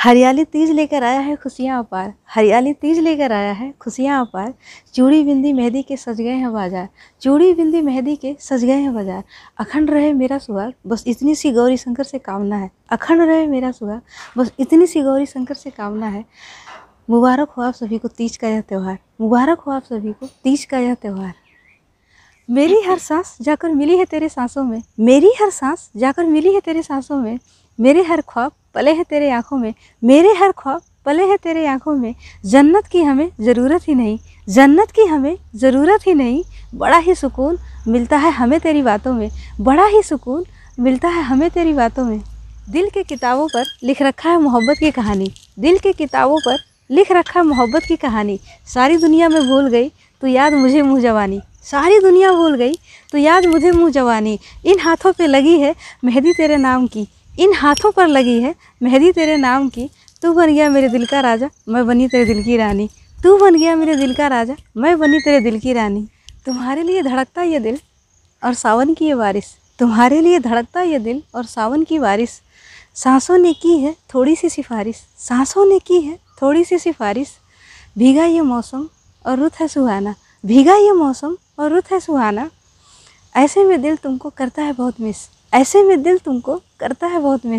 हरियाली तीज लेकर आया है खुशियाँ अपार। हरियाली तीज लेकर आया है खुशियाँ अपार। चूड़ी बिंदी मेहंदी के सज गए हैं बाज़ार। चूड़ी बिंदी मेहंदी के सज गए हैं बाज़ार। अखंड रहे मेरा सुहाग बस इतनी सी गौरी शंकर से कामना है। अखंड रहे मेरा सुहाग बस इतनी सी गौरी शंकर से कामना है। मुबारक हो आप सभी को तीज का यह त्यौहार। मुबारक हो आप सभी को तीज का यह त्यौहार। मेरी हर सांस जाकर मिली है तेरे सांसों में। मेरी हर सांस जाकर मिली है तेरे सांसों में। मेरे हर ख्वाब पले हैं तेरे आँखों में, मेरे हर ख्वाब पले हैं तेरे आँखों में। जन्नत की हमें ज़रूरत ही नहीं, जन्नत की हमें ज़रूरत ही नहीं। बड़ा ही सुकून मिलता है हमें तेरी बातों में, बड़ा ही सुकून मिलता है हमें तेरी बातों में। दिल के किताबों पर लिख रखा है मोहब्बत की कहानी, दिल के किताबों पर लिख रखा है मोहब्बत की कहानी। सारी दुनिया में भूल गई तो याद मुझे मुँह जवानी। सारी दुनिया भूल गई तो याद मुझे मुँह जवानी। इन हाथों पे लगी है मेहंदी तेरे नाम की। इन हाथों पर लगी है मेहंदी तेरे नाम की। तू बन गया मेरे दिल का राजा, मैं बनी तेरे दिल की रानी। तू बन गया मेरे दिल का राजा, मैं बनी तेरे दिल की रानी। तुम्हारे लिए धड़कता ये दिल और सावन की ये बारिश। तुम्हारे लिए धड़कता ये दिल और सावन की बारिश। सांसों ने की है थोड़ी सी सिफारिश। सांसों ने की है थोड़ी सी सिफारिश। भीगा ये मौसम और रुत है सुहाना। भीगा ये मौसम और रुत है सुहाना। ऐसे में दिल तुमको करता है बहुत मिस। ऐसे में दिल तुमको करता है बहुत मिस